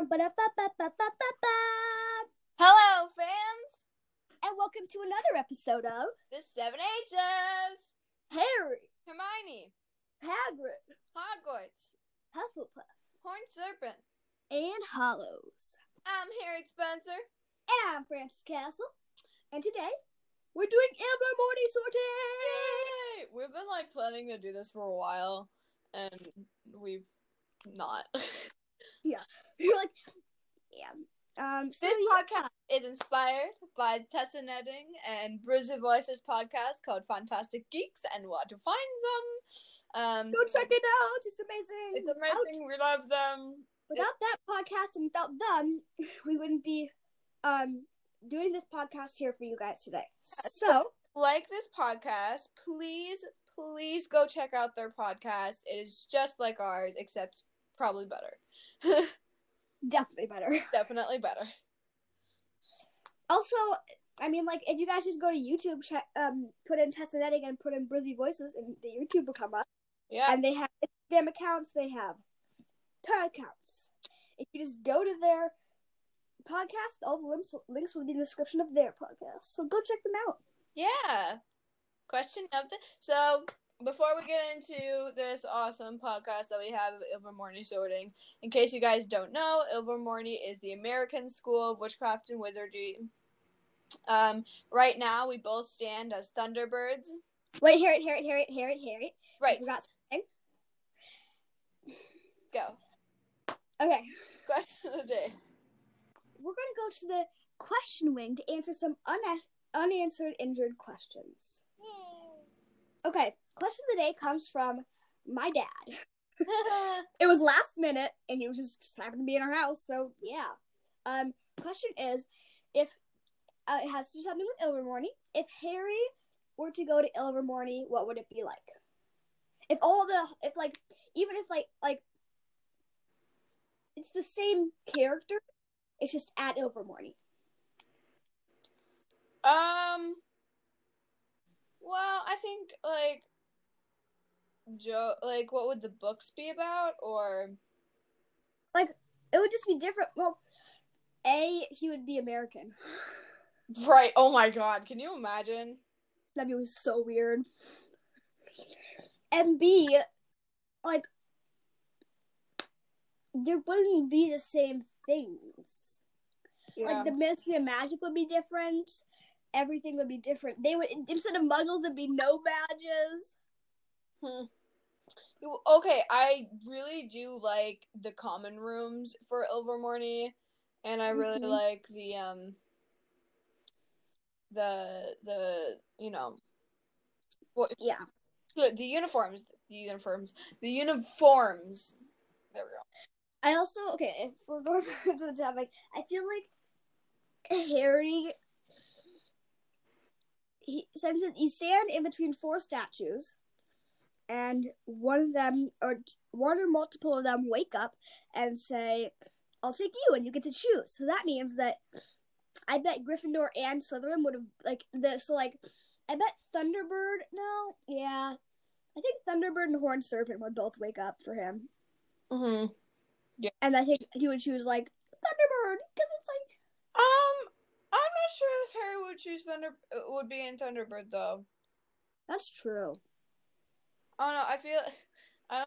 Hello, fans! And welcome to another episode of The Seven H's! Harry, Hermione, Hagrid, Hogwarts, Hufflepuff, Horned Serpent. and Hollows. I'm Harriet Spencer. And I'm Frances Castle. And today, we're doing Ilvermorny sorting! Yay! We've been like planning to do this for a while, and we've not. You're like, yeah. Um, so this yeah. podcast is inspired by Tessa Netting and Brizzy Voices podcast called Fantastic Geeks and Where to Find Them. Um, Go check it out. It's amazing. it's amazing. We love them. Without that podcast and without them, we wouldn't be um doing this podcast here for you guys today. So like this podcast, please, please go check out their podcast. It is just like ours, except probably better. definitely better. Definitely better. Also, I mean, like if you guys just go to YouTube, check, um, put in Tessa Netting and put in Brizzy Voices, and the YouTube will come up. Yeah. And they have Instagram accounts. They have ton accounts. If you just go to their podcast, all the links links will be in the description of their podcast. So go check them out. Yeah. Question of the so before we get into this awesome podcast that we have Ilvermorny sorting, in case you guys don't know, Ilvermorny is the American School of Witchcraft and Wizardry. Um, right now we both stand as Thunderbirds. Wait, hear it, hear it, hear it, hear it, hear it. I Right. forgot something. Go. Okay, Question of the day. we're gonna go to the question wing to answer some una- unanswered injured questions. Okay, question of the day comes from my dad. It was last minute, and he was just happened to be in our house, so yeah. Um, question is, if uh, it has to do something with Ilvermorny. If Harry were to go to Ilvermorny, what would it be like? If all the, if like, even if like, like, it's the same character, it's just at Ilvermorny. Um. Well, I think like Joe, like what would the books be about, or like It would just be different. Well, a he would be American. right? Oh my God! Can you imagine? That'd be so weird. And B, like, there wouldn't be the same things. Like the mystery and magic would be different. Everything would be different. They would instead of muggles, it'd be No-Majs. Hmm. Okay, I really do like the common rooms for Ilvermorny, and I really Mhm. like the um the the you know what Yeah. the, the uniforms the uniforms the uniforms. There we go. I also okay. If we're going back to the topic, I feel like Harry. He since you stand in between four statues, and one of them or one or multiple of them wake up and say, "I'll take you," and you get to choose. So that means that I bet Gryffindor and Slytherin would have like this. so like I bet Thunderbird. No, yeah, I think Thunderbird and Horned Serpent would both wake up for him. Mm-hmm. Yeah. And I think he would choose like Thunderbird because it's like Um, I'm not sure if Harry would choose Thunder uh, would be in Thunderbird though. that's true. I don't know. I feel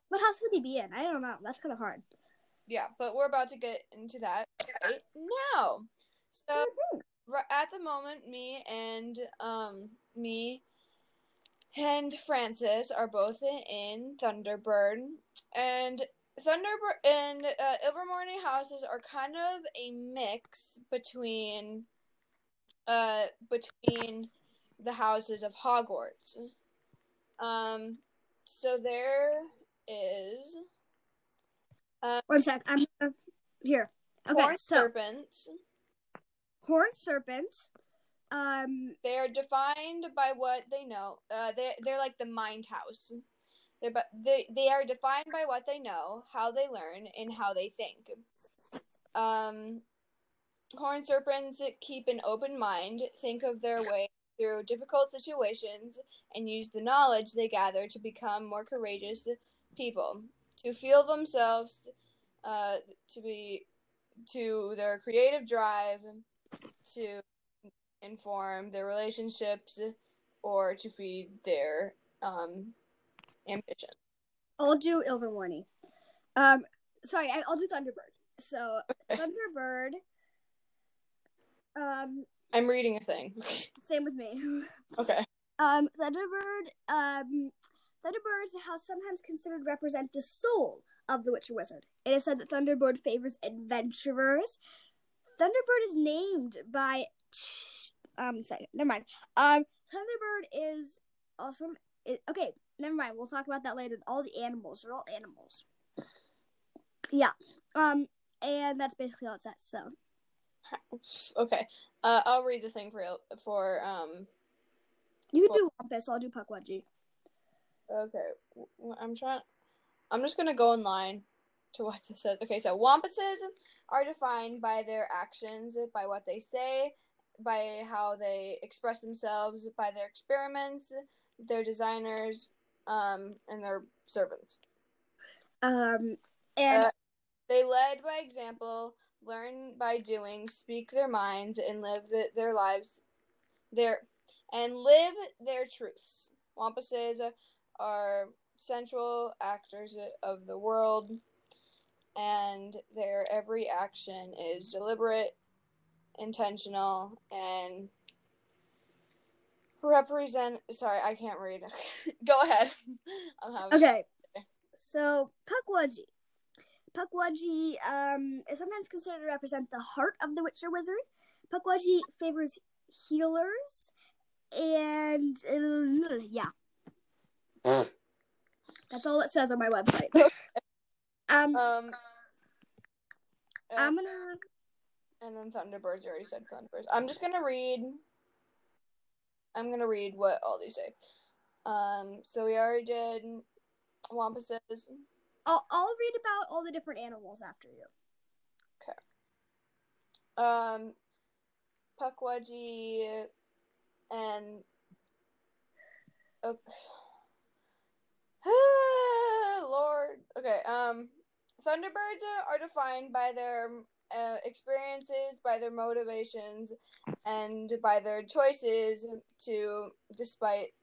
What house would he be in? I don't know. That's kind of hard. yeah, but we're about to get into that right now. So Mhm. right at the moment, me and um me and Frances are both in, in Thunderbird, and Thunderbird and uh, Ilvermorny houses are kind of a mix between uh between the houses of Hogwarts. Um, so there is Uh, One sec. I'm uh, here. Okay, Horned so serpents. horned serpent. Um, They are defined by what they know. Uh, they they're like the mind house. They're but they they are defined by what they know, how they learn, and how they think. Um, horn serpents keep an open mind, think of their way through difficult situations, and use the knowledge they gather to become more courageous people, to feel themselves, uh, to be to their creative drive to inform their relationships or to feed their um, ambition. I'll do Ilvermorny. Um, sorry, I'll do Thunderbird. So. Thunderbird. Um, I'm reading a thing. same with me. okay. Um, Thunderbird. Um, Thunderbird is how sometimes considered represent the soul of the Witcher Wizard. It is said that Thunderbird favors adventurers. Thunderbird is named by. Um, second, never mind. Um, Thunderbird is also it, okay. Never mind. We'll talk about that later. All the animals are all animals. Yeah. Um, and that's basically all it says. So Okay. Uh, I'll read the thing for for um. you can do Wampus. I'll do Pukwudgie. Okay. I'm trying. I'm just gonna go online to what this says. Okay, so wampuses are defined by their actions, by what they say, by how they express themselves, by their experiments, their designers, um, and their servants. Um, and Uh, They led by example, learn by doing, speak their minds, and live their lives, their and live their truths. Wampuses are central actors of the world, and their every action is deliberate, intentional, and represent. Sorry, I can't read. Go ahead. Okay. So Pukwudgie. Pukwudgie um, is sometimes considered to represent the heart of the Witcher Wizard. Pukwudgie favors healers, and uh, yeah, that's all it says on my website. um, Um. I'm gonna. And then Thunderbirds, you already said Thunderbirds. I'm just gonna read. I'm gonna read what all these say. Um, so we already did Wampuses. I'll, I'll read about all the different animals after you. Okay. Um, Pukwudgie, and oh, Lord. Okay. Um, Thunderbirds are defined by their uh, experiences, by their motivations, and by their choices to, despite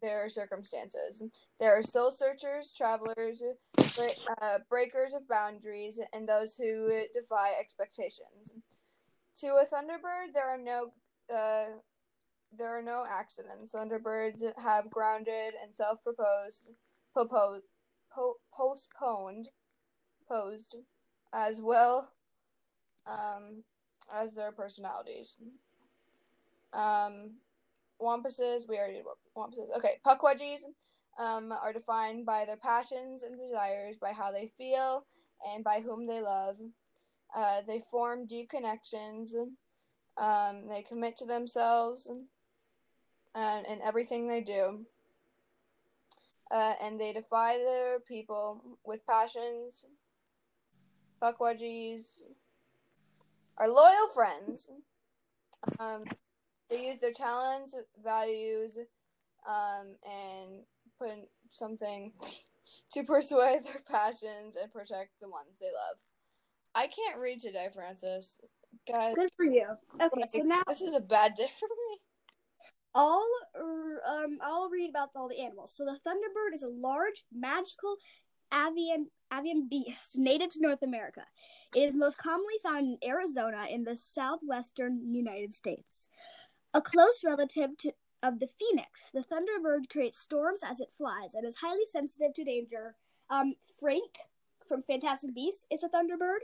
their circumstances. There are soul searchers, travelers, uh, breakers of boundaries, and those who defy expectations. To a Thunderbird, there are no uh, there are no accidents. Thunderbirds have grounded and self-proposed, proposed, po- postponed, posed, as well um, as their personalities. Um, Wampuses, we already did Wampuses. Okay, Pukwudgies um, are defined by their passions and desires, by how they feel, and by whom they love. Uh, they form deep connections. Um, they commit to themselves and in everything they do. Uh, and they defy their people with passions. Pukwudgies are loyal friends. Um, they use their talents, values, um, and put in something to persuade their passions and protect the ones they love. I can't read today, Frances. Guys, Good for you. Okay, so now this is a bad day for me. I'll um I'll read about all the animals. So the thunderbird is a large, magical avian avian beast native to North America. It is most commonly found in Arizona in the southwestern United States. A close relative to, of the phoenix, the thunderbird creates storms as it flies and is highly sensitive to danger. Um, Frank from Fantastic Beasts is a thunderbird.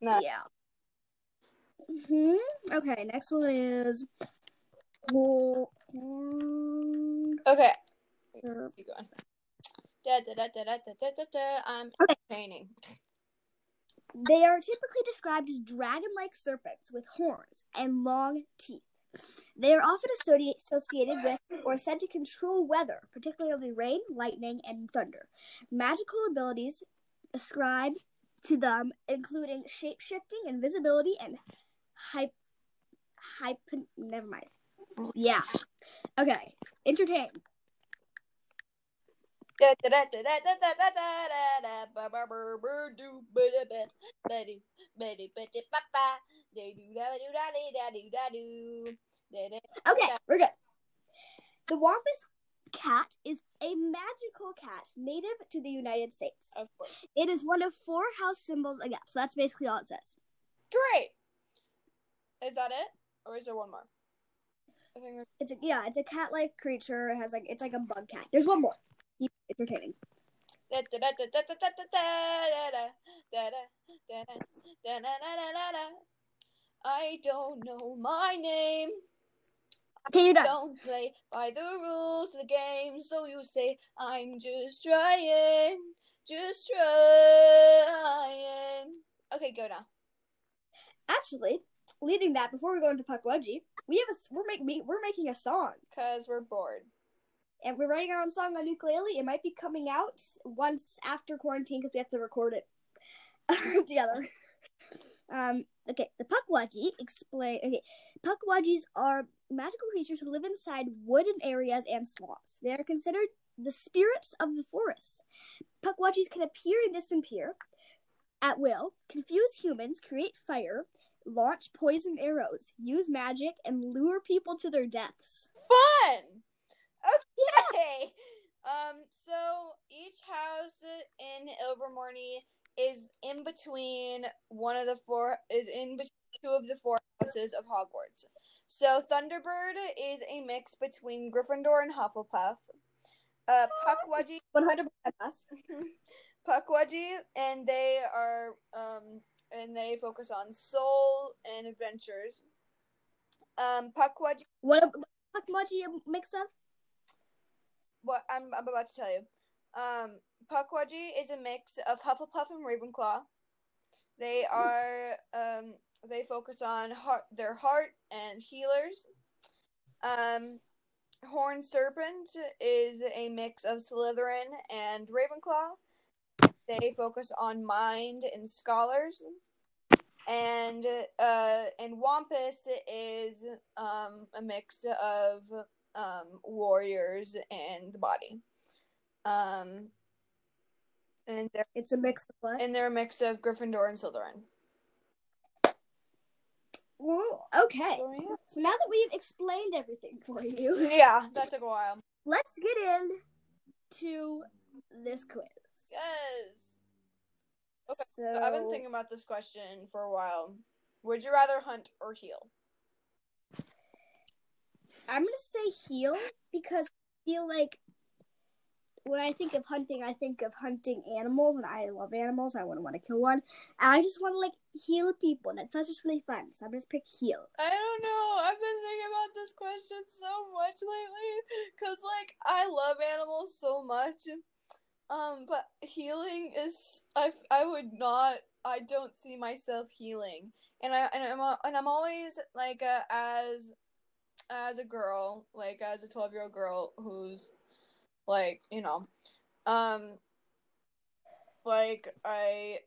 Yeah. Mm-hmm. Okay, next one is. Okay. Keep going. Da, da, da, da, da, da, da, da. I'm okay. entertaining. They are typically described as dragon like serpents with horns and long teeth. They are often associated with or said to control weather, particularly rain, lightning, and thunder. Magical abilities ascribed to them, including shape shifting, invisibility, and hype. Never mind. Yeah. Okay. Entertain. Okay, we're good. The Wampus cat is a magical cat native to the United States. Of course. It is one of four house symbols again, so that's basically all it says. Great. Is that it? Or is there one more? I think there's It's a yeah, it's a cat-like creature. It has like it's like a bug cat. There's one more. Keep it entertaining. I don't know my name. Okay. Don't play by the rules of the game. So you say, I'm just trying, just trying. Okay, go now. Actually, leading that before we go into Pukwudgie, we have a we're making we're making a song. Cause we're bored. And we're writing our own song on ukulele. It might be coming out once after quarantine because we have to record it together. Um, okay, the Pukwudgie explain. Okay, Pukwudgies are magical creatures who live inside wooden areas and swamps. They are considered the spirits of the forest. Pukwudgies can appear and disappear at will, confuse humans, create fire, launch poison arrows, use magic, and lure people to their deaths. Fun. Okay. Um. So each house in Ilvermorny is in between one of the four is in between two of the four houses of Hogwarts. So Thunderbird is a mix between Gryffindor and Hufflepuff. Uh, Pukwudgie One hundred percent. Pukwudgie, and they are um and they focus on soul and adventures. Um, Pukwudgie, What a Pukwudgie a mix of? What I'm I'm about to tell you. Um, Pukwudgie is a mix of Hufflepuff and Ravenclaw. They are um they focus on heart, their heart and healers. Um, Horned Serpent is a mix of Slytherin and Ravenclaw. They focus on mind and scholars. And uh and Wampus is um a mix of um warriors and the body. Um and they're It's a mix of what? and they're a mix of Gryffindor and Slytherin. Ooh, okay. So now that we've explained everything for you, Yeah, that took a while. let's get in to this quiz. Yes. Okay, So I've been thinking about this question for a while. Would you rather hunt or heal? I'm gonna say heal because I feel like when I think of hunting, I think of hunting animals, and I love animals. I wouldn't want to kill one. And I just want to like heal people, and that's just really fun. So I'm just pick heal. I don't know. I've been thinking about this question so much lately because, like, I love animals so much. Um, but healing is I I would not. I don't see myself healing, and I and I'm and I'm always like uh, as as a girl, like as a twelve year old girl who's like you know, um, like I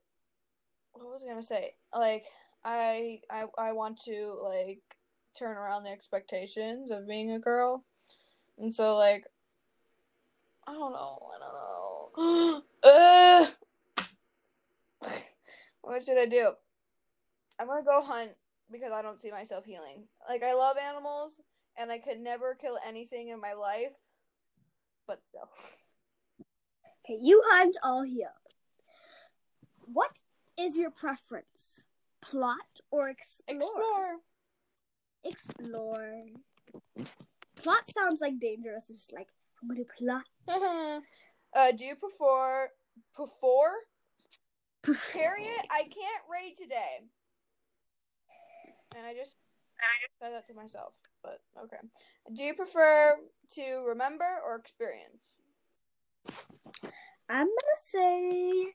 what was I gonna say? Like I I I want to like turn around the expectations of being a girl. And so like I don't know, I don't know. uh, what should I do? I'm gonna go hunt because I don't see myself healing. Like I love animals and I could never kill anything in my life. But still. Okay, you hunt, I'll heal. What is your preference? Plot or explore? Explore. Explore. Plot sounds like dangerous. It's just like I'm gonna plot. uh, do you prefer prefer Harriet? I can't raid today. And I just said that to myself, but okay. Do you prefer to remember or experience? I'm gonna say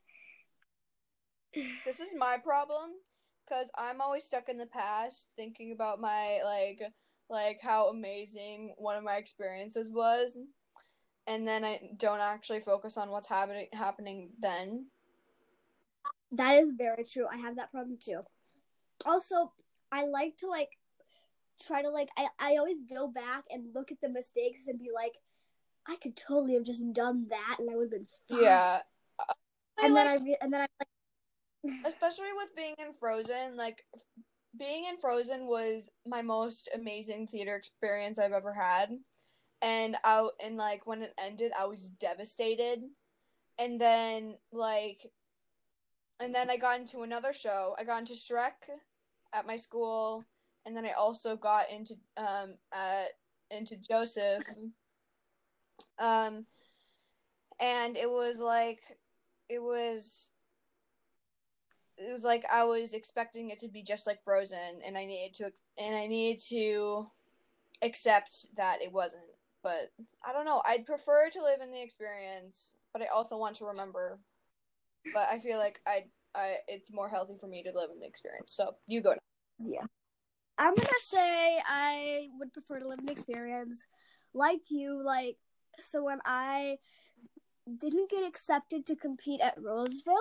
This is my problem because I'm always stuck in the past, thinking about my like like how amazing one of my experiences was, and then I don't actually focus on what's happening happening then. that is very true. I have that problem too. Also, I like to like try to like I, I always go back and look at the mistakes and be like, I could totally have just done that, and I would have been fine. Yeah. And then I re- and then I like especially with being in Frozen, like being in Frozen was my most amazing theater experience I've ever had. And I and like when it ended, I was devastated. And then like and then I got into another show. I got into Shrek at my school, and then I also got into um at into Joseph. Um and it was like it was it was like I was expecting it to be just like Frozen, and I needed to and I needed to accept that it wasn't. But I don't know. I'd prefer to live in the experience, but I also want to remember. But I feel like I I it's more healthy for me to live in the experience. So you go. Now. Yeah. I'm gonna say I would prefer to live an experience like you, like so when I didn't get accepted to compete at Roseville,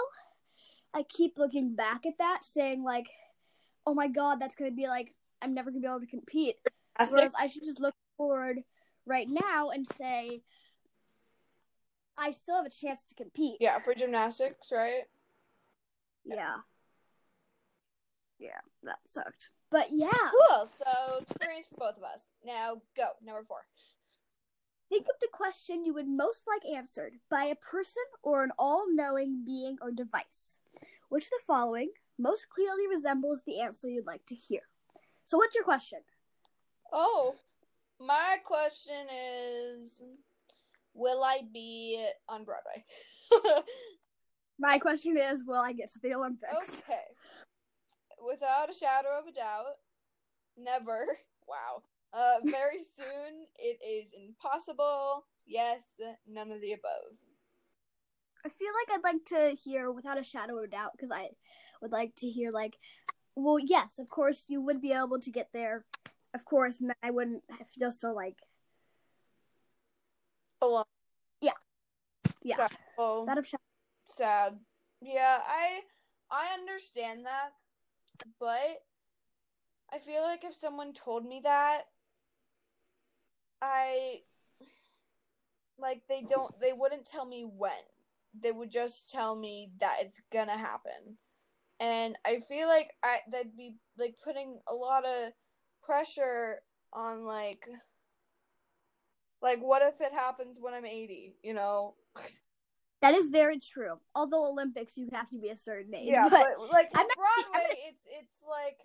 I keep looking back at that saying like, Oh my god, that's gonna be like I'm never gonna be able to compete. Whereas I should just look forward right now and say I still have a chance to compete. Yeah, for gymnastics, right? Yeah. Yeah, that sucked. But yeah. Cool. So experience for both of us. Now go number four. Think of the question you would most like answered by a person or an all knowing being or device. Which of the following most clearly resembles the answer you'd like to hear? So, what's your question? Oh, my question is Will I be on Broadway? My question is Will I get to the Olympics? okay. Without a shadow of a doubt, never. Wow. Uh, very soon, it is impossible. Yes, none of the above. I feel like I'd like to hear without a shadow of a doubt because I would like to hear, like, well, yes, of course, you would be able to get there. Of course, I wouldn't feel so, like, Alone. yeah, Yeah. Oh, without a shadow. sad. Yeah, I I understand that, but I feel like if someone told me that, I like they don't they wouldn't tell me when. They would just tell me that it's gonna happen. And I feel like I that'd be like putting a lot of pressure on like like what if it happens when I'm 80, you know? That is very true. Although Olympics, you have to be a certain age. Yeah, but, but, like I'm with not- Broadway, it's it's like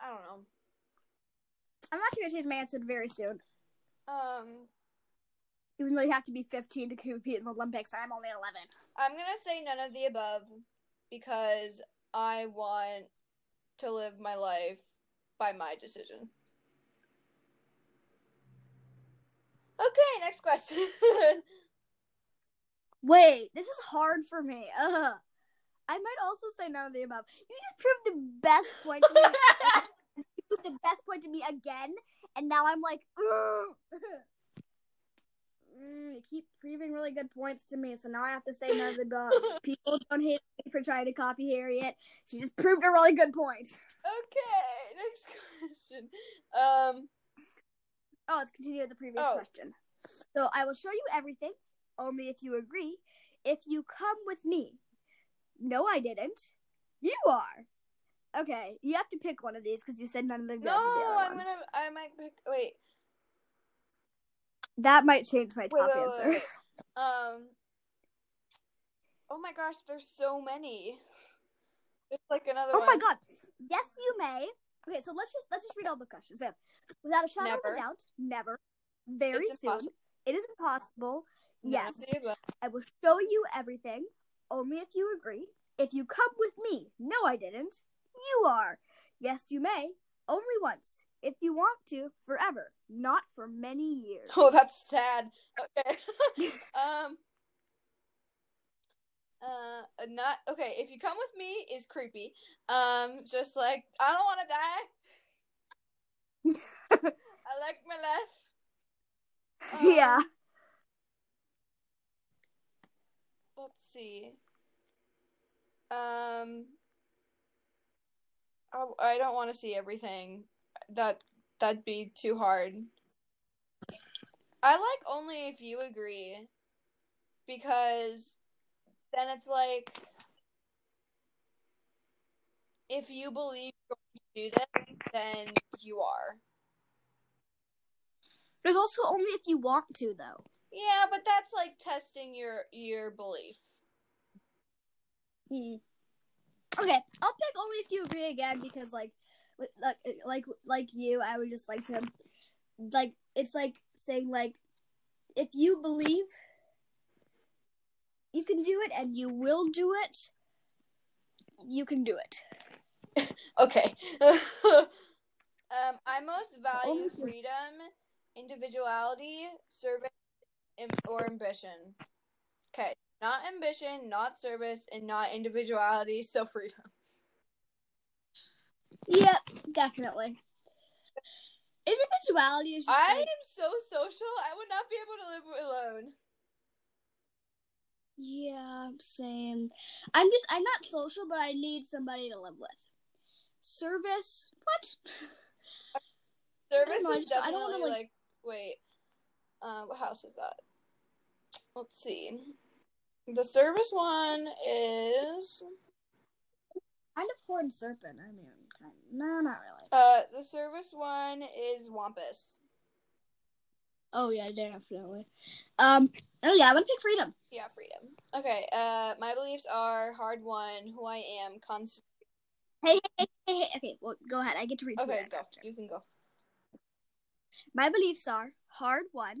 I don't know. I'm actually gonna change my answer very soon. Um, Even though you have to be 15 to compete in the Olympics, I'm only 11. I'm gonna say none of the above because I want to live my life by my decision. Okay, next question. Wait, this is hard for me. Ugh. I might also say none of the above. You just proved the best point to me. You proved the best point to me again, and now I'm like, Mm, you keep proving really good points to me, so now I have to say none of the above. People don't hate me for trying to copy Harriet. She just proved a really good point. okay, next question. Um, Oh, let's continue with the previous Oh. question. So I will show you everything, only if you agree. If you come with me. No, I didn't. You are. Okay, you have to pick one of these because you said none of the, no, the I'm ones. gonna. I might pick. Wait, That might change my wait, top wait, answer. wait. Um. Oh my gosh, there's so many. It's like another Oh one. my god. Yes, you may. Okay, so let's just let's just read all the questions. So, without a shadow of a doubt, never. Very It's soon. impossible. It is impossible. Yes. I will show you everything, only if you agree. If you come with me, no, I didn't. You are. Yes, you may. Only once. If you want to, forever. Not for many years. Oh, that's sad. Okay. um. Uh, not okay. If you come with me, is creepy. Um, just like I don't want to die. I like my life. Um, yeah. Let's see. Um. I, I don't want to see everything. That that'd be too hard. I like only if you agree, because then it's like if you believe you're going to do this, then you are. There's also only if you want to, though. Yeah, but that's like testing your your belief. Hmm. Okay, I'll pick only if you agree again because like, like, like, like you, I would just like to, like, it's like saying like, if you believe, you can do it and you will do it. You can do it. Okay. um, I most value freedom, individuality, service, or ambition. Okay, not ambition, not service, and not individuality. So freedom. Yep, definitely. Individuality is just I like, am so social. I would not be able to live alone. yeah, same. I'm just I'm not social, but I need somebody to live with. Service, what? Service know, is just- I don't definitely wanna, like, like- wait. Uh, what house is that? Let's see. The service one is Kind of horned serpent. I mean, kind no, not really. uh the service one is Wampus. Oh yeah, definitely. Um. Oh yeah, I'm gonna pick freedom. Yeah, freedom. Okay. Uh, my beliefs are hard one, who I am, constant. Hey, hey, hey, hey. Okay, well, go ahead. I get to read. Okay, go. after. You can go. My beliefs are hard one,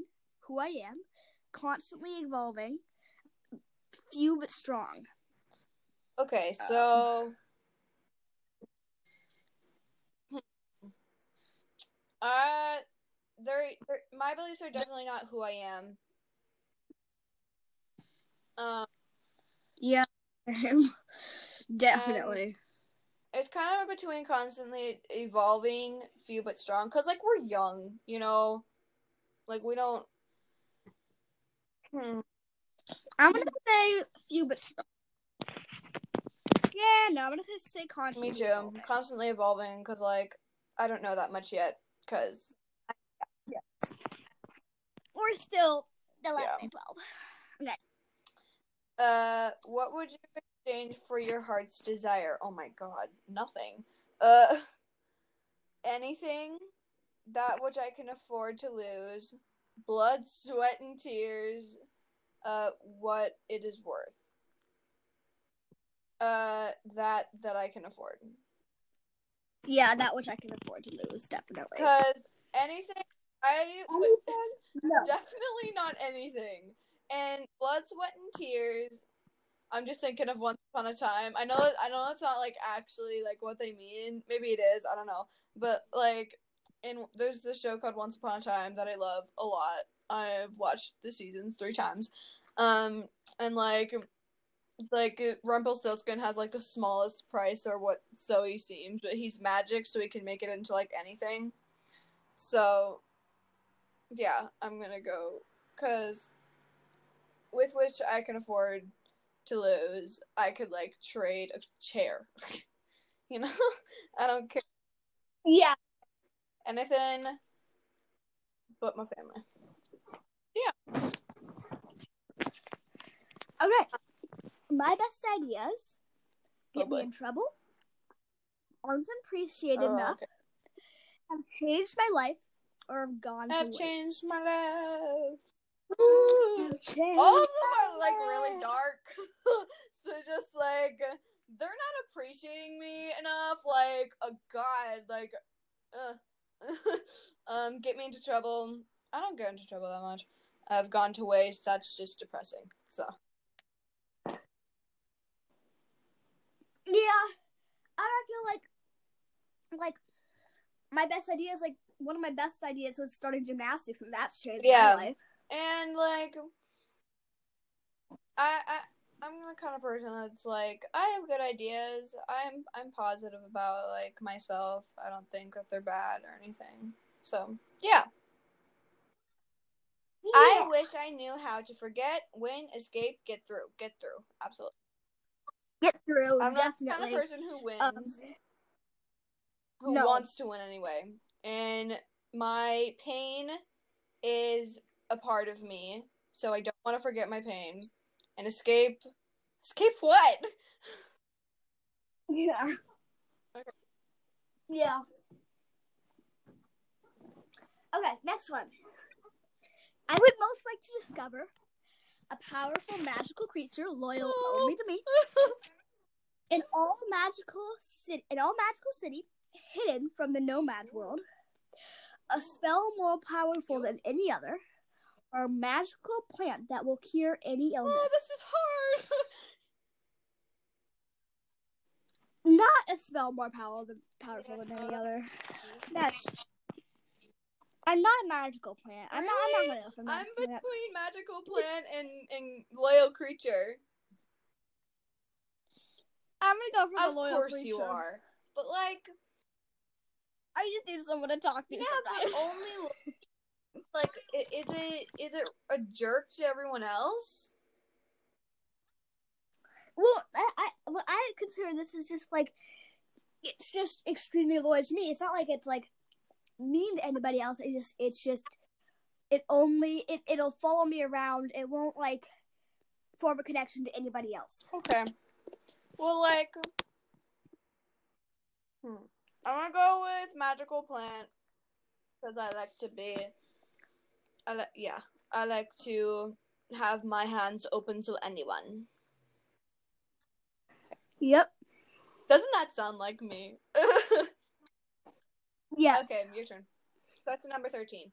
who I am, constantly evolving, few but strong. Okay, so. Uh, they're, they're my beliefs are definitely not who I am. Um, Yeah, definitely. it's kind of between constantly evolving, few but strong. Cause like we're young, you know, like we don't. Hmm. I'm gonna say few but strong. Yeah, no, I'm gonna say constantly. Me too. evolving. Constantly evolving because, like, I don't know that much yet. Because, We're still eleven Yeah. and twelve. Okay. uh, what would you exchange for your heart's desire? Oh my god, nothing. Uh, anything that which I can afford to lose, blood, sweat, and tears, uh, what it is worth. Uh, that that I can afford. Yeah, that which I can afford to lose, definitely. Because anything, I would. No. Definitely not anything. And blood, sweat, and tears. I'm just thinking of Once Upon a Time. I know, I know, it's not like actually like what they mean. Maybe it is. I don't know. But like, in there's this show called Once Upon a Time that I love a lot. I've watched the seasons three times. Um, and like, like Rumpelstiltskin has like the smallest price, or what so he seems, but he's magic, so he can make it into like anything. So yeah, I'm gonna go because with which I can afford to lose, I could like trade a chair. you know, I don't care Yeah, anything but my family. Yeah. Okay. My best ideas get Oh, me in trouble, aren't appreciated Oh, enough, okay. have changed my life, or have gone to I've waste. changed my life. All of them are like really dark. so just like they're not appreciating me enough. Like a god, like uh, um, get me into trouble. I don't get into trouble that much. I've gone to waste. That's just depressing. So Yeah, I don't feel like, like, my best idea is like one of my best ideas was starting gymnastics, and that's changed Yeah. my life. and like I I I'm the kind of person that's like I have good ideas. I'm I'm positive about like myself. I don't think that they're bad or anything. So yeah. I wish I knew how to forget, win, escape, get through. Get through. Absolutely. get through I'm not the kind of person who wins. Um, who no. wants to win anyway. And my pain is a part of me, so I don't want to forget my pain. And escape. Escape what? Yeah. Okay. Yeah. Okay, next one. I would most like to discover a powerful magical creature loyal Oh. only to me in all magical city in all magical city hidden from the nomads world. A spell more powerful than any other, a magical plant that will cure any oh, illness. oh, this is hard. Not a spell more powerful than powerful than any other. That's. I'm not a magical plant. I'm not. I'm not I'm between plant. magical plant and and loyal creature. I'm gonna go for Of the loyal creature. Of course you are. But like, I just need someone to talk to yeah, sometimes. but only like, is it is it a jerk to everyone else? Well, I, I, well, I consider this is just like, it's just extremely loyal to me. It's not like it's like mean to anybody else. It just, it's just, it only, it, it'll follow me around. It won't like form a connection to anybody else. Okay. Well, like, hmm. I'm gonna go with magical plant because I like to be. I like, yeah, I like to have my hands open to anyone. Yep. Doesn't that sound like me? Yes. Okay, your turn. Question number thirteen.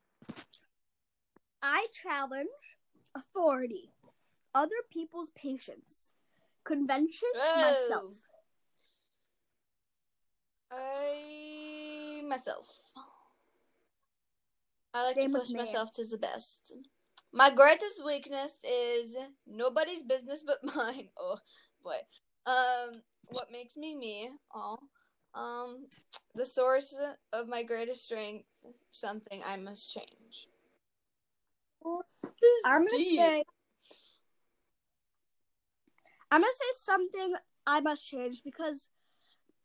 I challenge authority, other people's patience, convention, myself. I myself. I like Same to push myself to the best. My greatest weakness is nobody's business but mine. Oh boy. Um, what makes me me? Oh, um, the source of my greatest strength. Something I must change. I'm gonna Deep. say. I'm gonna say something I must change because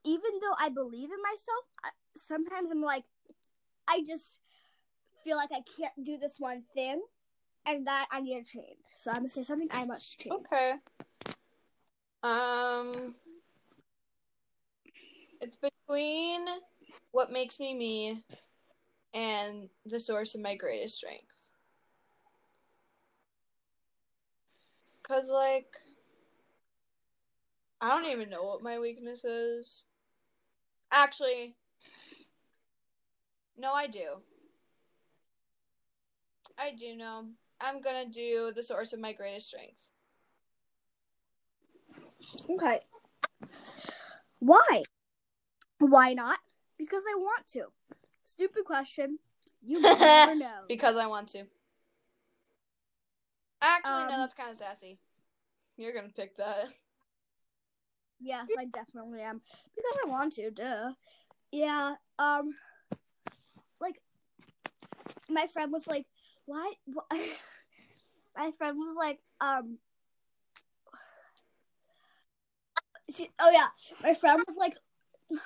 even though I believe in myself, I, sometimes I'm like, I just feel like I can't do this one thing, and that I need to change. So I'm gonna say something I must change. Okay. Um, it's between what makes me me and the source of my greatest strength. Cause like, I don't even know what my weakness is. Actually, no, I do. I do know. I'm gonna do the source of my greatest strength. Okay. Why? Why not? Because I want to. Stupid question. You never know. Because I want to. Actually, no, Um, that's kind of sassy. You're gonna pick that. Yes, I definitely am. Because I want to, duh. Yeah, um like my friend was like, "Why wh- My friend was like, um she, oh yeah, my friend was like,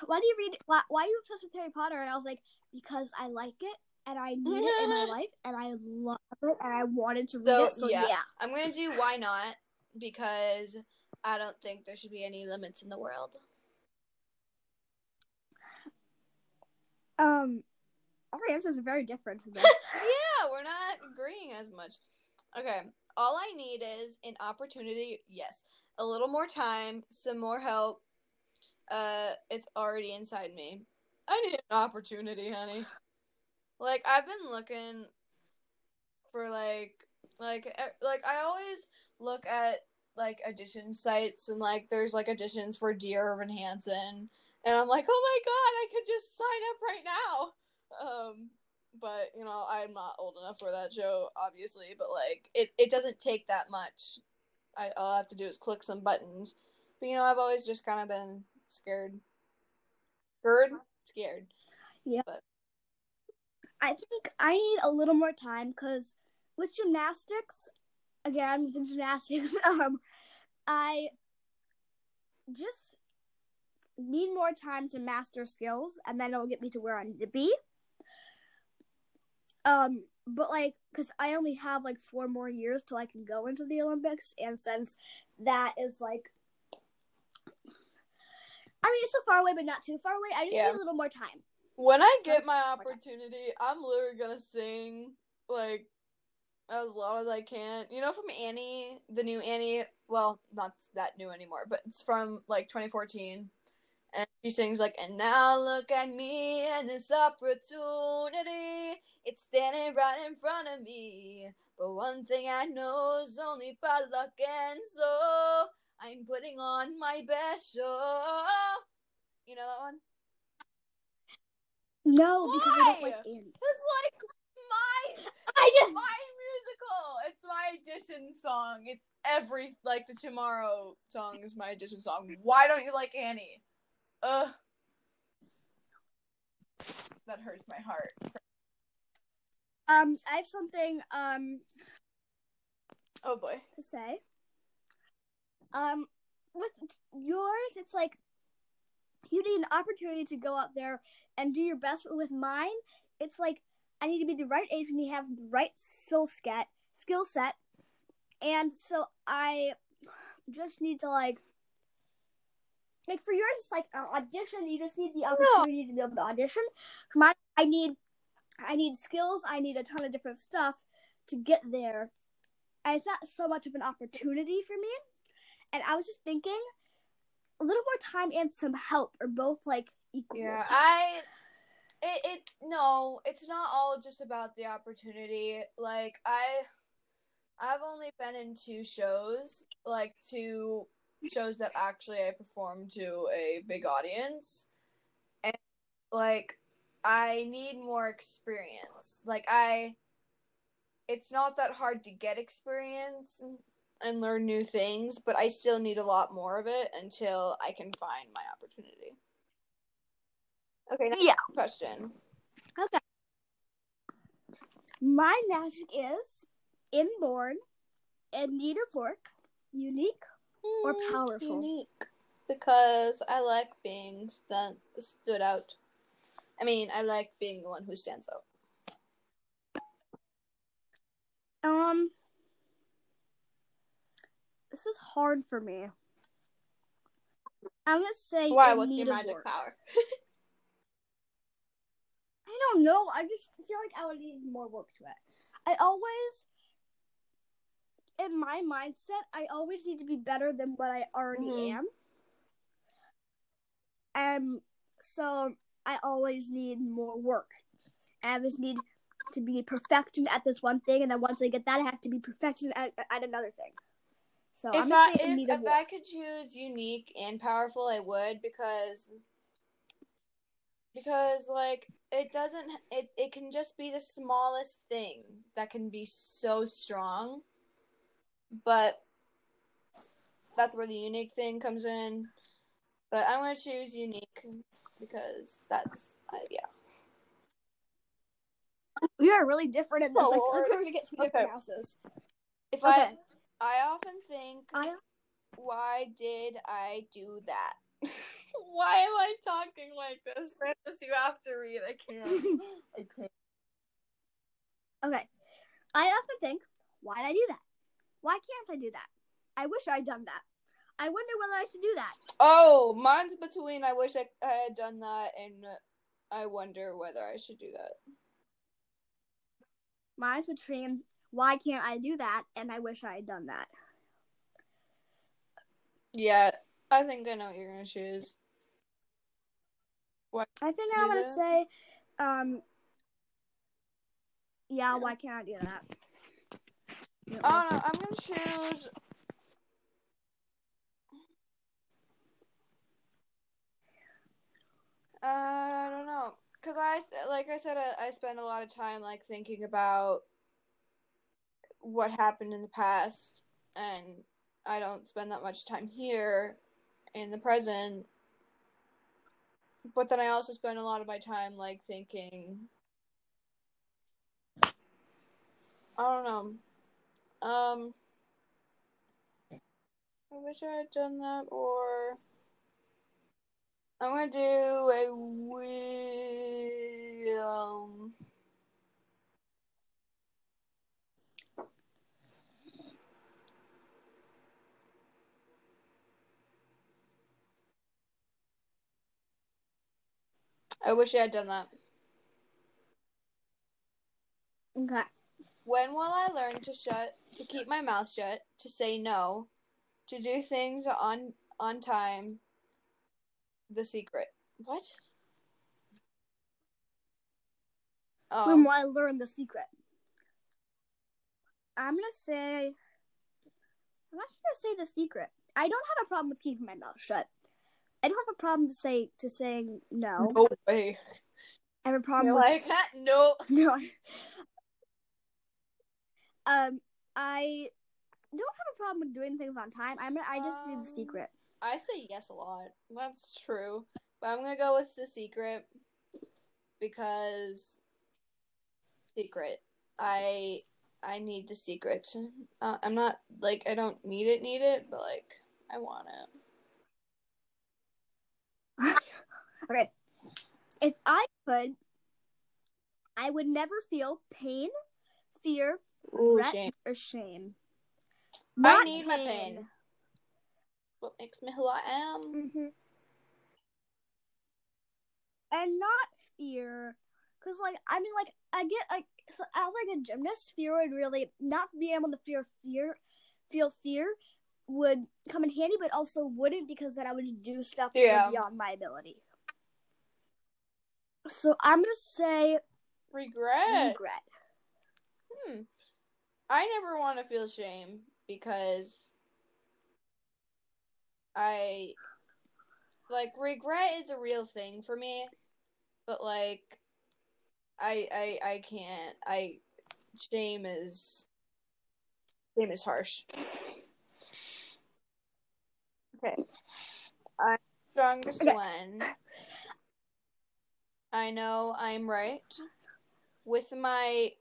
"Why do you read why, why are you obsessed with Harry Potter?" And I was like, "Because I like it and I need it in my life and I love it and I wanted to read So, it." So yeah. yeah. I'm gonna do why not because I don't think there should be any limits in the world. Um our answers are very different to this. yeah, we're not agreeing as much. Okay, all I need is an opportunity. Yes, a little more time, some more help. Uh, it's already inside me. I need an opportunity, honey. Like I've been looking for like like like I always look at like audition sites and like there's like auditions for Dear Evan Hansen and I'm like, oh my god, I could just sign up right now. Um, but you know, I'm not old enough for that show, obviously. But like, it it doesn't take that much. I all I have to do is click some buttons. But you know, I've always just kind of been scared, scared, scared. Yeah but i think I need a little more time because with gymnastics, again with gymnastics, um, I just need more time to master skills, and then it'll get me to where I need to be. Um, but like, because I only have like four more years till I can go into the Olympics, and since that is like, I mean, it's so far away, but not too far away. I just Yeah. need a little more time. When I So- get my opportunity, I'm literally gonna sing like as loud as I can. You know, from Annie, the new Annie. Well, not that new anymore, but it's from like 2014, and she sings like, "And now look at me and this opportunity. It's standing right in front of me. But one thing I know is only by luck and so I'm putting on my best show." You know that one? No, because I don't Why? like Annie. It's like my I just my musical. It's my audition song. It's every like the Tomorrow song is my audition song. Why don't you like Annie? Ugh. That hurts my heart. um, I have something um Oh boy. to say. Um, with yours, it's like you need an opportunity to go out there and do your best. With mine, it's like I need to be the right age and you have the right skill set, skill set, and so I just need to like. Like for yours, it's like an audition. You just need the opportunity to be able to audition. For mine, I need, I need skills. I need a ton of different stuff to get there and it's not so much of an opportunity for me. And I was just thinking, a little more time and some help are both like equal. Yeah, I it, it no, it's not all just about the opportunity. Like I I've only been in two shows, like two shows that actually I performed to a big audience. And like I need more experience. Like I it's not that hard to get experience and, and learn new things, but I still need a lot more of it until I can find my opportunity. Okay, next Yeah. question. Okay. My magic is inborn, and need of work, unique, Or Hmm, powerful. Unique. Because I like being stand- stood out. I mean, I like being the one who stands out. Um, this is hard for me. I'm gonna say Why? What's your magic work. power? I don't know. I just feel like I would need more work to it. I always, in my mindset, I always need to be better than what I already Mhm. am. Um, so I always need more work. I just need to be perfection at this one thing, and then once I get that, I have to be perfection at, at another thing. So I'm if I say in if, if work. I could choose unique and powerful, I would because because like it doesn't it it can just be the smallest thing that can be so strong, but that's where the unique thing comes in. But I'm gonna choose unique because that's uh, yeah. We are really different in this. Oh, like, Lord. we're gonna get two Okay. different houses. If Okay. I I often think I why did I do that? why am I talking like this? Frances, you have to read. I can't. I can't. Okay. I often think, why did I do that? Why can't I do that? I wish I'd done that. I wonder whether I should do that. Oh, mine's between I wish I, I had done that and I wonder whether I should do that. Mine's between why can't I do that and I wish I had done that. Yeah, I think I know what you're gonna choose. I think I'm gonna that? say, um, yeah, Yeah. why can't I do that? Oh no, I'm gonna choose. Uh, I don't know, cause I like I said I, I spend a lot of time like thinking about what happened in the past, and I don't spend that much time here in the present. But then I also spend a lot of my time like thinking. I don't know. Um, I wish I had done that, or I'm gonna do a we um. I wish I had done that. Okay. When will I learn to shut to keep my mouth shut, to say no, to do things on on time? The secret. What? When Um, will I learn the secret? I'm gonna say. I'm not gonna say the secret. I don't have a problem with keeping my mouth shut. I don't have a problem to say to saying no. no way. I have a problem You're with like, no. no. Um, I don't have a problem with doing things on time. I'm I just do Um, the secret. I say yes a lot. That's true. But I'm gonna go with the secret because secret. I I need the secret. Uh, I'm not like I don't need it, need it, but like I want it. okay. If I could, I would never feel pain, fear, Ooh, regret, shame. or shame. I Not need my pain. What makes me who I am? hmm And not fear, because like I mean, like I get like so as like a gymnast, fear would really not being able to fear fear, feel fear would come in handy, but also wouldn't because then I would do stuff Yeah. beyond my ability. So I'm gonna say Regret. regret. Hmm. I never want to feel shame because I like regret is a real thing for me, but like I I I can't. I shame is shame is harsh. Okay. I'm strongest Okay. when I know I'm right with my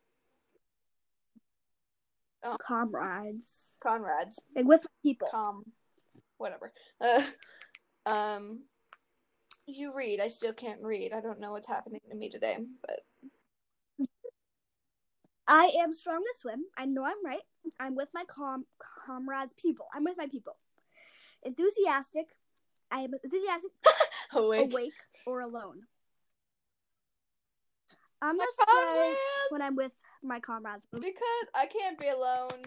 Comrades, comrades. like with people. com whatever uh, um you read i still can't read i don't know what's happening to me today but I am strong to swim. I know I'm right. I'm with my com comrades, people. I'm with my people. Enthusiastic. I am enthusiastic, awake awake, or alone. I'm gonna say when I'm with my comrades. because i can't be alone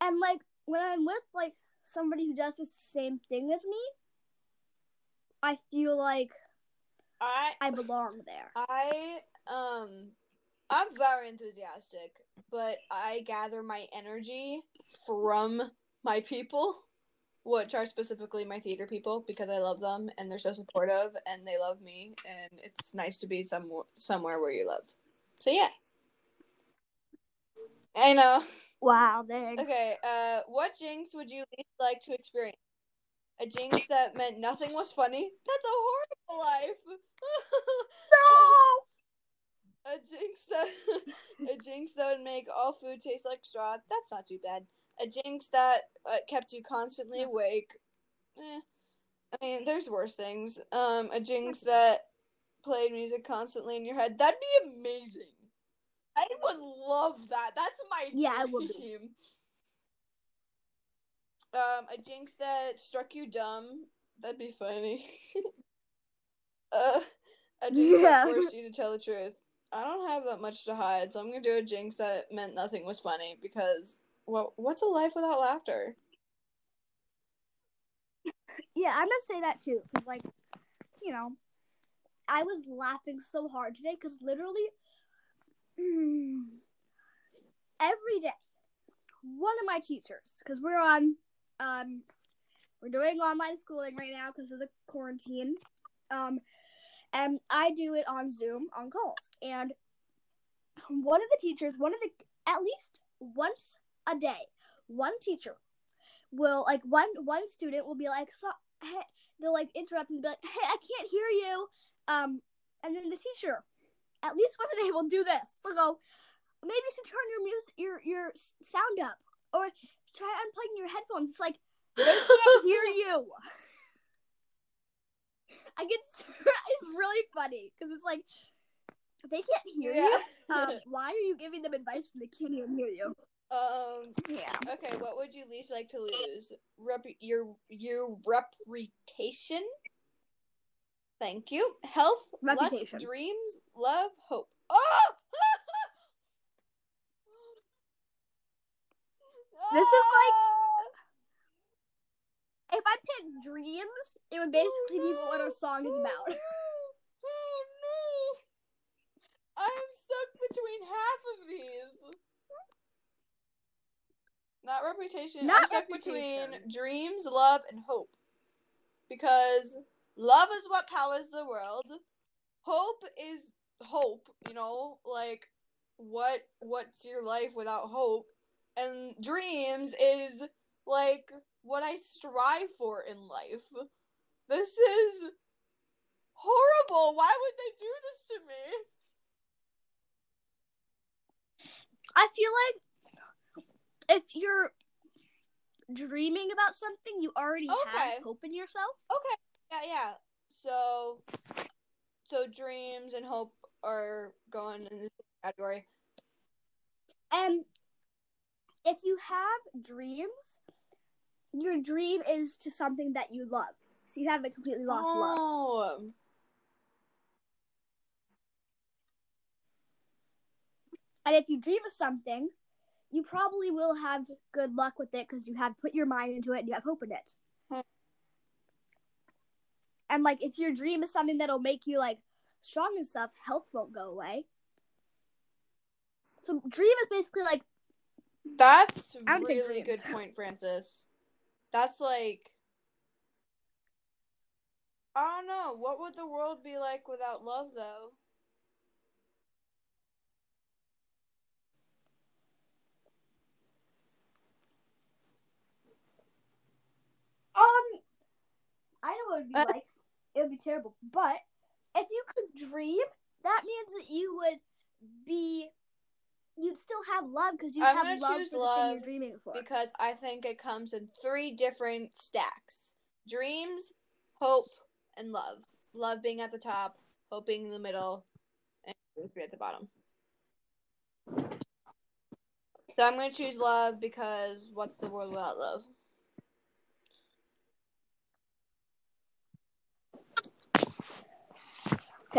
And like when I'm with like somebody who does the same thing as me, I feel like i I belong there. i um i'm very enthusiastic but i gather my energy from my people which are specifically my theater people because i love them and they're so supportive and they love me and it's nice to be some somewhere where you're loved so yeah i know Wow, thanks. okay uh what jinx would you least like to experience a jinx that meant nothing was funny that's a horrible life No. a jinx that a jinx that would make all food taste like straw. That's not too bad. A jinx that uh, kept you constantly awake. Eh, I mean, there's worse things. Um, a jinx that played music constantly in your head. That'd be amazing. I would love that. That's my Yeah, I would be. Um, a jinx that struck you dumb. That'd be funny. uh, a jinx Yeah. that forced you to tell the truth. I don't have that much to hide, so I'm gonna do a jinx that meant nothing was funny because well, what's a life without laughter? Yeah, I'm gonna say that too, because like, you know, I was laughing so hard today because literally every day, one of my teachers, because we're on, um, we're doing online schooling right now because of the quarantine, um, and I do it on Zoom on calls, and one of the teachers, one of the at least once a day, one teacher will like one one student will be like so hey, they'll like interrupt and be like hey i can't hear you. Um and then the teacher at least once a day will do this. They'll go maybe you should turn your music your your sound up or try unplugging your headphones. It's like they can't hear you. I get it's really funny because it's like they can't hear you? Um, why are you giving them advice when they can't even hear you um. yeah Okay. What would you least like to lose? Rep- your your reputation. Thank you. Health, Reputation. luck, dreams, love, hope. Oh! This is like- If I pick dreams, it would basically be what our song is about. Oh no! I'm stuck between half of these. Not reputation. Not I'm stuck reputation. between dreams, love, and hope. Because love is what powers the world. Hope is hope, you know, like what what's your life without hope? And dreams is like what I strive for in life. This is horrible. Why would they do this to me? I feel like if you're dreaming about something, you already Okay. have hope in yourself. Okay. Yeah, yeah. So so dreams and hope are going in this category. And if you have dreams, your dream is to something that you love. So you haven't completely lost love. oh. And if you dream of something, you probably will have good luck with it because you have put your mind into it and you have hope in it. Hmm. And like if your dream is something that'll make you like strong and stuff, health won't go away. So dream is basically like That's a really good point, Frances. That's like I don't know. What would the world be like without love though? Um I know what it'd be Uh, like. It would be terrible. But if you could dream, that means that you would be you'd still have love because you have gonna love for the love thing you're dreaming for. because I think it comes in three different stacks dreams, hope, and love. Love being at the top, hope being in the middle, and dreams being at the bottom. So I'm going to choose love because what's the world without love?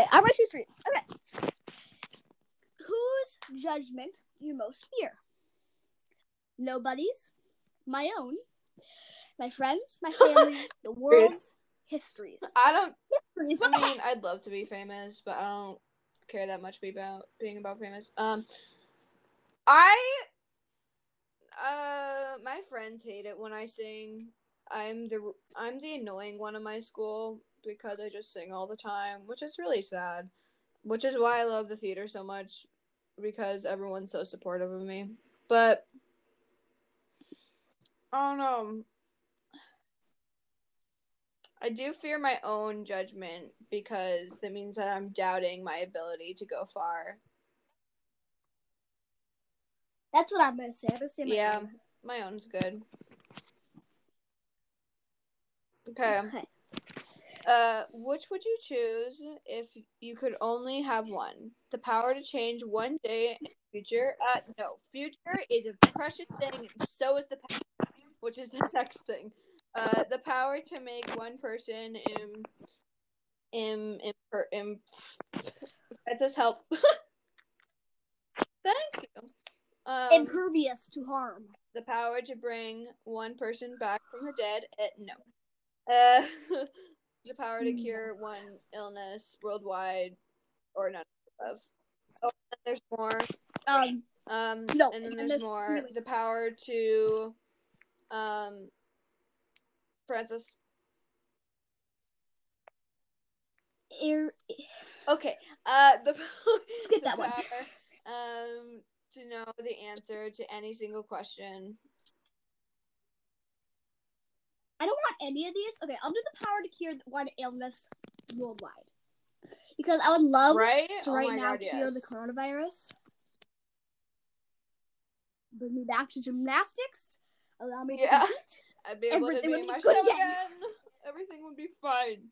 Okay, I'm gonna choose dreams. Okay. Whose judgment you most fear? Nobody's, my own, my friends, my family, the world's, histories. I don't. Histories. I mean? I'd love to be famous, but I don't care that much about being about famous. Um, I, uh, my friends hate it when I sing. I'm the I'm the annoying one in my school because I just sing all the time, which is really sad. Which is why I love the theater so much because everyone's so supportive of me. But I don't know. I do fear my own judgment because that means that I'm doubting my ability to go far. That's what I'm gonna say. I'm gonna say my Yeah. own. My own's good. Okay. Okay. Uh, which would you choose if you could only have one? The power to change one day in the future? Uh, no. Future is a precious thing, and so is the past, which is the next thing. Uh, the power to make one person im im im, im that does help. Thank you. Um, Impervious to harm. the power to bring one person back from the dead. Uh, no. Uh, the power to cure one illness worldwide, or none of. Oh, and there's more. Um, Um, No, and then there's there's more. really- The power to, um, Frances. ir- Okay. Uh, the Skip the that one. Um, to know the answer to any single question. I don't want any of these. Okay, I'll do the power to cure one illness worldwide because I would love right? to Oh right my now God, cure the coronavirus. Bring me back to gymnastics. Allow me to Yeah. compete. I'd be able Everything to would be be myself good again. again. Everything would be fine.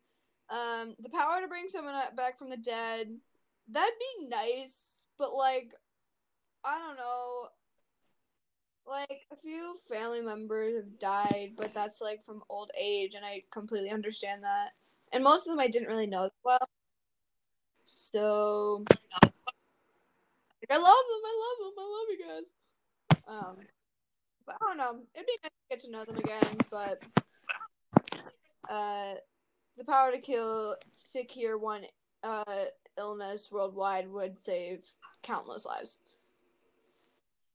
Um, the power to bring someone back from the dead. That'd be nice, but like, I don't know. Like a few family members have died, but that's like from old age, and I completely understand that. and most of them I didn't really know well. So I love them. I love them. I love you guys. Um, but I don't know. It'd be nice to get to know them again. But uh, the power to kill to cure one uh illness worldwide would save countless lives.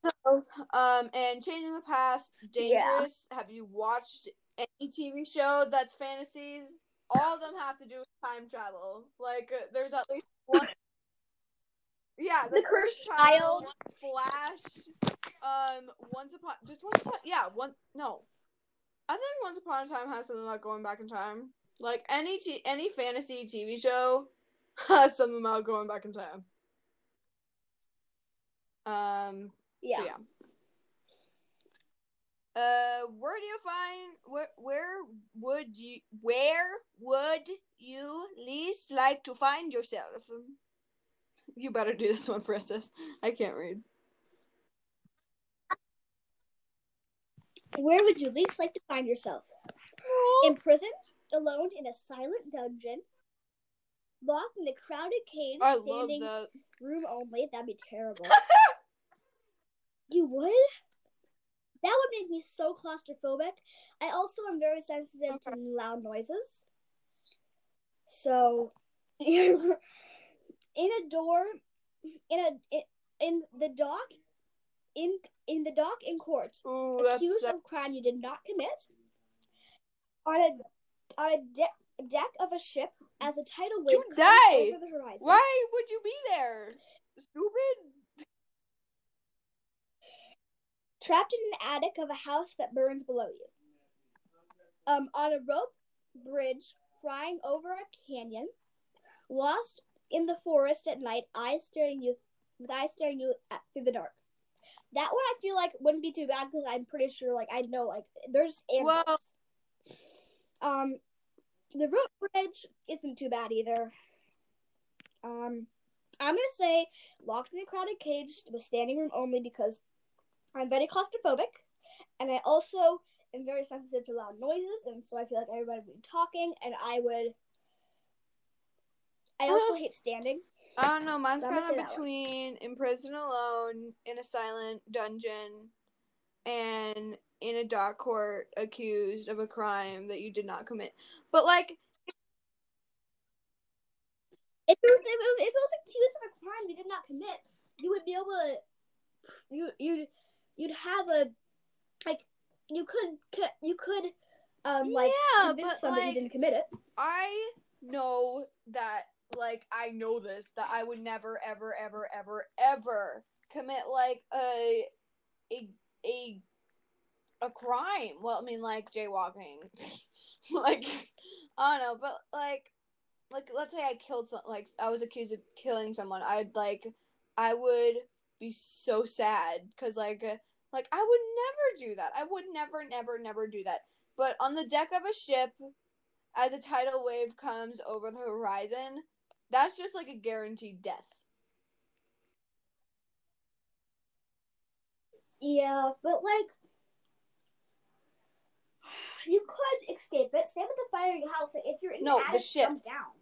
So, um, and changing the past, dangerous. Have you watched any TV show that's fantasies? All of them have to do with time travel. Like, uh, there's at least one. Yeah, The Cursed Child. Flash. Um, once upon just once upon yeah one no, I think Once Upon a Time has something about going back in time. Like any t- any fantasy TV show has something about going back in time. Um, Yeah. so yeah. Uh, where do you find where where would you where would you least like to find yourself? You better do this one, Princess. I can't read. Where would you least like to find yourself? Imprisoned, alone in a silent dungeon, locked in a crowded cage, I standing room only. That'd be terrible. you would? That would make me so claustrophobic. I also am very sensitive to mm-hmm. loud noises. So, in a door, in a in, in the dock, in in the dock in court, Ooh, accused of crime you did not commit on a on a de- deck of a ship as a tidal wave You comes died. over the horizon. Why would you be there? Stupid. Trapped in an attic of a house that burns below you. Um, on a rope bridge flying over a canyon, lost in the forest at night, eyes staring you with eyes staring you at, through the dark. That one I feel like wouldn't be too bad because I'm pretty sure like I know like there's animals. Well- Um, the rope bridge isn't too bad either. Um, I'm gonna say locked in a crowded cage with standing room only because I'm very claustrophobic, and I also am very sensitive to loud noises, and so I feel like everybody would be talking, and I would. I also hate standing. I don't know. Mine's So kind of between imprisoned alone in a silent dungeon and in a dock court accused of a crime that you did not commit. But like, If it was if it was, if it was accused of a crime you did not commit, you would be able to. You you'd you'd have a like you could you could um like yeah, convince but them you like, didn't commit it. I know that like I know this that I would never ever ever ever ever commit like a a a a crime. Well, I mean like jaywalking. like I don't know, but like like let's say I killed some like I was accused of killing someone. I'd like I would be so sad cuz like like I would never do that. I would never never never do that. But on the deck of a ship as a tidal wave comes over the horizon, that's just like a guaranteed death. Yeah, but like you could escape it. Stay with the firing house. If you're in No, the the ship. jump down.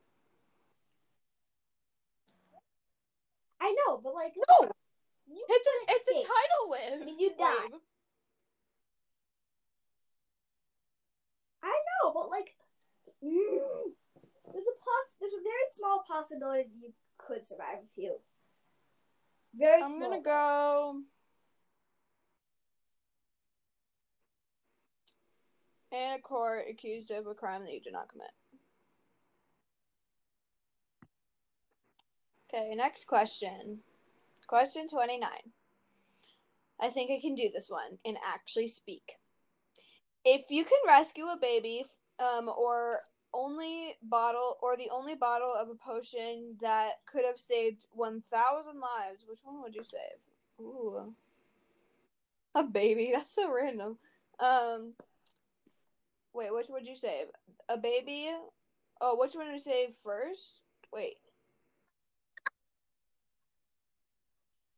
I know, but like No, it's a it's a tidal wave. I you die. wave. I know, but like mm, there's a poss there's a very small possibility that you could survive with you. Very I'm small. gonna go. In a court accused of a crime that you did not commit. Okay, next question. Question 29. I think I can do this one and actually speak. If you can rescue a baby um, or only bottle or the only bottle of a potion that could have saved 1000 lives, which one would you save? Ooh. A baby. That's so random. Um Wait, which would you save? A baby? Oh, which one would you save first? Wait.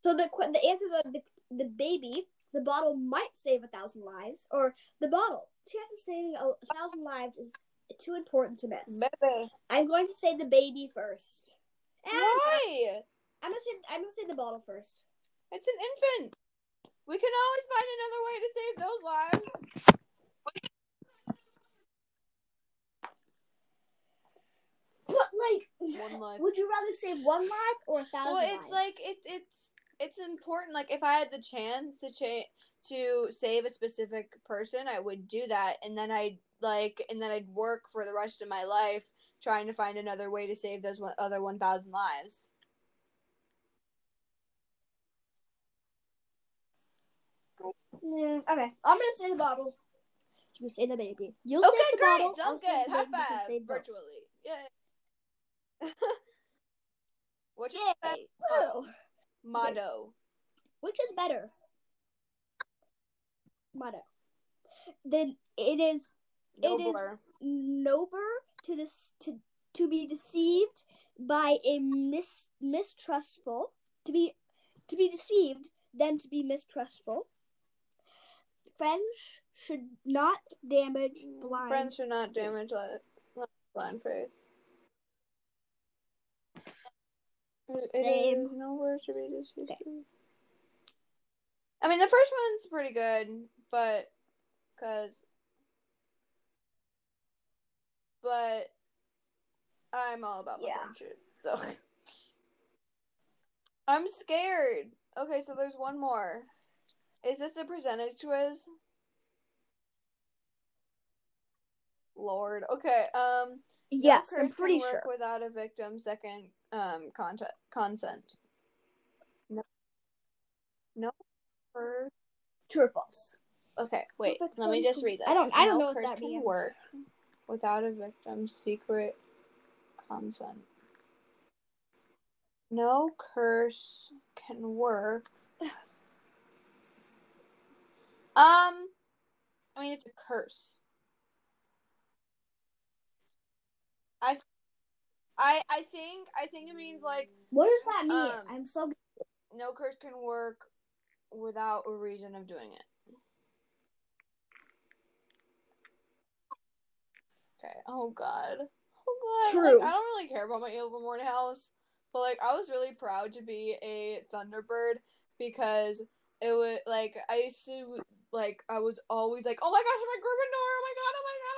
So the the answers are the, the baby, the bottle might save a thousand lives, or the bottle. Chance of saving a, thousand lives is too important to miss. Baby. I'm going to say the baby first. And Why? I'm gonna say I'm gonna say the bottle first. It's an infant. We can always find another way to save those lives. But like, One life. would you rather save one life or a thousand? Well, it's lives? like it's it's it's important. Like if I had the chance to change to save a specific person, I would do that, and then I'd like, and then I'd work for the rest of my life trying to find another way to save those one, other one thousand lives. Yeah, okay, I'm gonna say the bottle. You say the baby. You'll Okay, say the great. bottle. Sounds I'll good. High baby, you can five both. virtually. Yeah. Is Yay! Motto. Which is better? Motto. Then it is It is- Nobler. to dis- to to be deceived by a mis- mistrustful to be to be deceived than to be mistrustful. Friends should not damage mm, blind. Friends should not damage li- li- blind faith. It- it nowhere to be deceived. Okay. I mean, the first one's pretty good, but because, but I'm all about my Yeah. friendship, so I'm scared. Okay, so there's one more. Is this the percentage quiz? Lord. Okay. Um. Yes, I'm pretty sure. Without a victim, second um content consent. No. No. curse- True or false? Okay. Wait. Perfect Let me just read this. I don't- I don't no know what that can means. work without a victim's secret consent. No curse can work. Um, I mean it's a curse. I, I, I think I think it means like What does that mean? Um, I'm so no curse can work without a reason of doing it. Okay. Oh God. Oh God. True. Like, I don't really care about my Ilvermorny house, but like I was really proud to be a Thunderbird because it was like I used to like I was always like, oh my gosh, I'm a Gryffindor! Oh my God! Oh my God!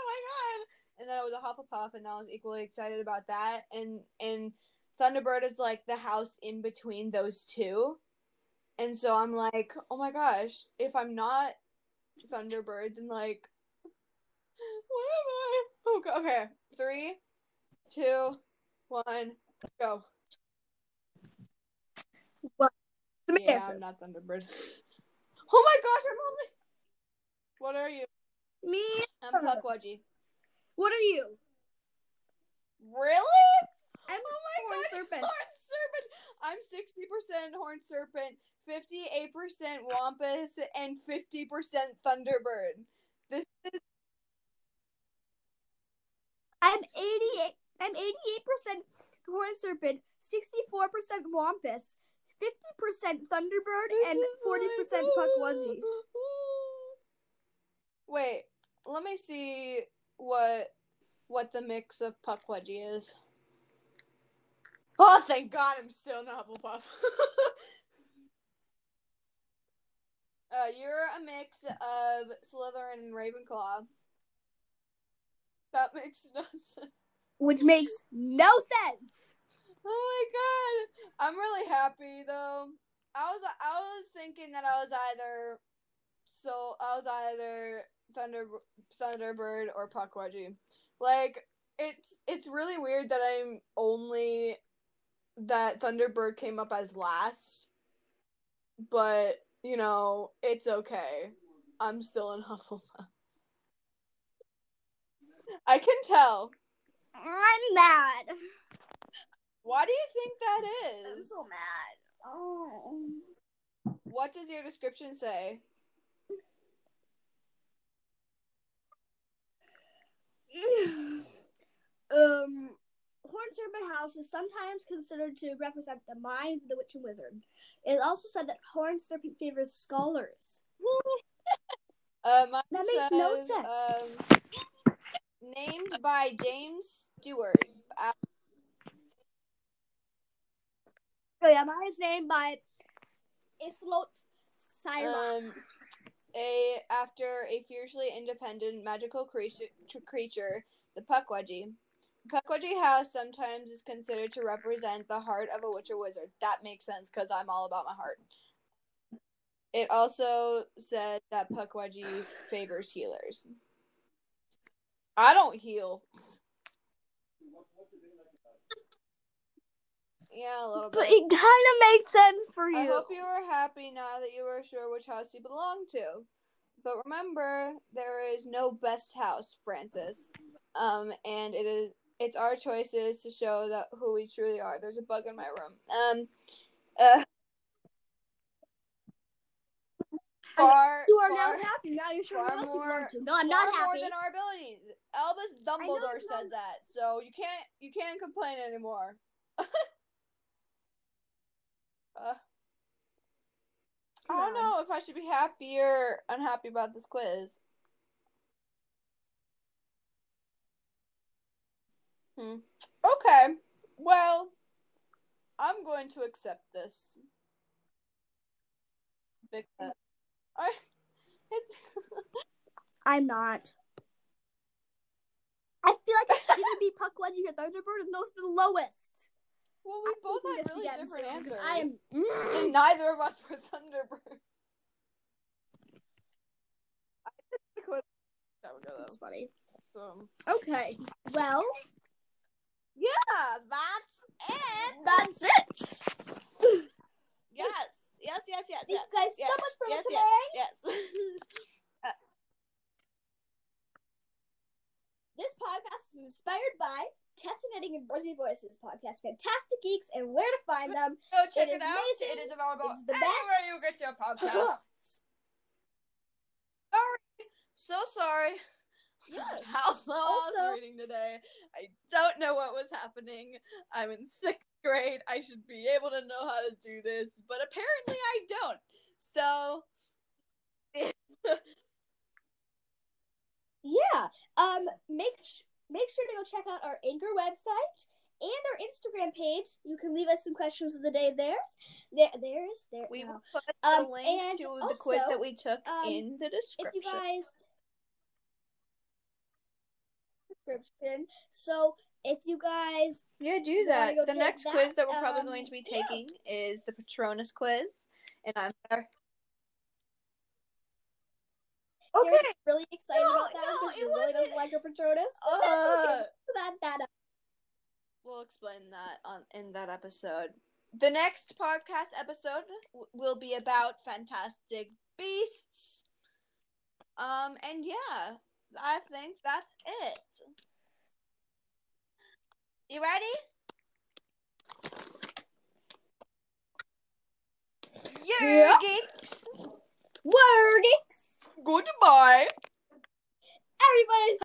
Oh! And then I was a Hufflepuff, and I was equally excited about that. And and Thunderbird is like the house in between those two. And so I'm like, oh my gosh, if I'm not Thunderbird, then like, what am I? Oh, God. okay. Three, two, one, go. Some yeah, answers. I'm not Thunderbird. Oh my gosh, I'm only. What are you? Me. I'm Pukwudgie. What are you? Really? I'm Oh my Horned god, serpent. Horned serpent. I'm sixty percent horned serpent, fifty-eight percent wampus, and fifty percent thunderbird. This is I'm 88. I'm 88% horned serpent, 64% wampus, 50% thunderbird, and 40% pukwudgie. Wait, let me see what what the mix of pukwudgie is. Oh, thank God, I'm still in Hufflepuff. uh, you're a mix of Slytherin and Ravenclaw. That makes no sense. Which makes no sense. Oh my god. I'm really happy though. I was I was thinking that I was either so I was either Thunder Thunderbird or Pukwudgie. Like it's it's really weird that I'm only that Thunderbird came up as last. But, you know, it's okay. I'm still in Hufflepuff. I can tell. I'm mad. Why do you think that is? I'm so mad. Oh. What does your description say? um, Horned Serpent House is sometimes considered to represent the mind of the witch and wizard. It is also said that Horned Serpent favors scholars. Uh, That makes no sense. Um, named by James Steward. Uh, Oh yeah, mine is named by Islot Sayre. um, a after a fiercely independent magical creature, creature the Pukwudgie. Pukwudgie House sometimes is considered to represent the heart of a witch or wizard. That makes sense because I'm all about my heart. It also said that Pukwudgie favors healers. I don't heal. Yeah, a little bit. but it kind of makes sense for you. I hope you are happy now that you are sure which house you belong to. But remember, there is no best house, Frances. Um, and it is it's our choices to show that who we truly are. There's a bug in my room. Um, uh, far, you are far, now happy. Now you're sure far more- belong to. No, I'm far not more happy. than our abilities. Albus Dumbledore said that, so you can't you can't complain anymore. uh, I don't on. know if I should be happy or unhappy about this quiz. Hmm. Okay. Well, I'm going to accept this. Because I, I'm not. I feel like it should be Pukwudgie or Thunderbird, and those are the lowest. Well, we I'm both had really different soon, answers. 'cause I am. and mm. neither of us were Thunderbird. I think the quiz- go, That's funny. So, Okay. Well, yeah, that's it. that's it. Yes, yes, yes, yes, Thank yes. you guys yes, so much for yes, listening. Yes. Uh, this podcast is inspired by Tessa Netting and Brizzy Voices podcast, Fantastic Geeks, and where to find them. Go check It it, is out. amazing. It is available It's the anywhere best. you get your podcasts. sorry, so sorry. Yes. How slow I Also- was reading today. I don't know what was happening. I'm in sixth grade. I should be able to know how to do this, but apparently I don't. So. Yeah. Um. Make sh- make sure to go check out our Anchor website and our Instagram page. You can leave us some questions of the day. There's there. There's there. We no. will put Um, the link and to the quiz that we took um, in the description. if you guys description. So if you guys Yeah, do that. The next that? quiz that we're probably Um, going to be yeah. taking is the Patronus quiz, and I'm there. you're really excited No, about that no, because you really wasn't. don't like a Patronus, Uh, okay. that that up. we'll explain that on in that episode. The next podcast episode w- will be about Fantastic Beasts. Um, and yeah, I think that's it. You ready? Yeah. geeks. Word, Goodbye. everybody's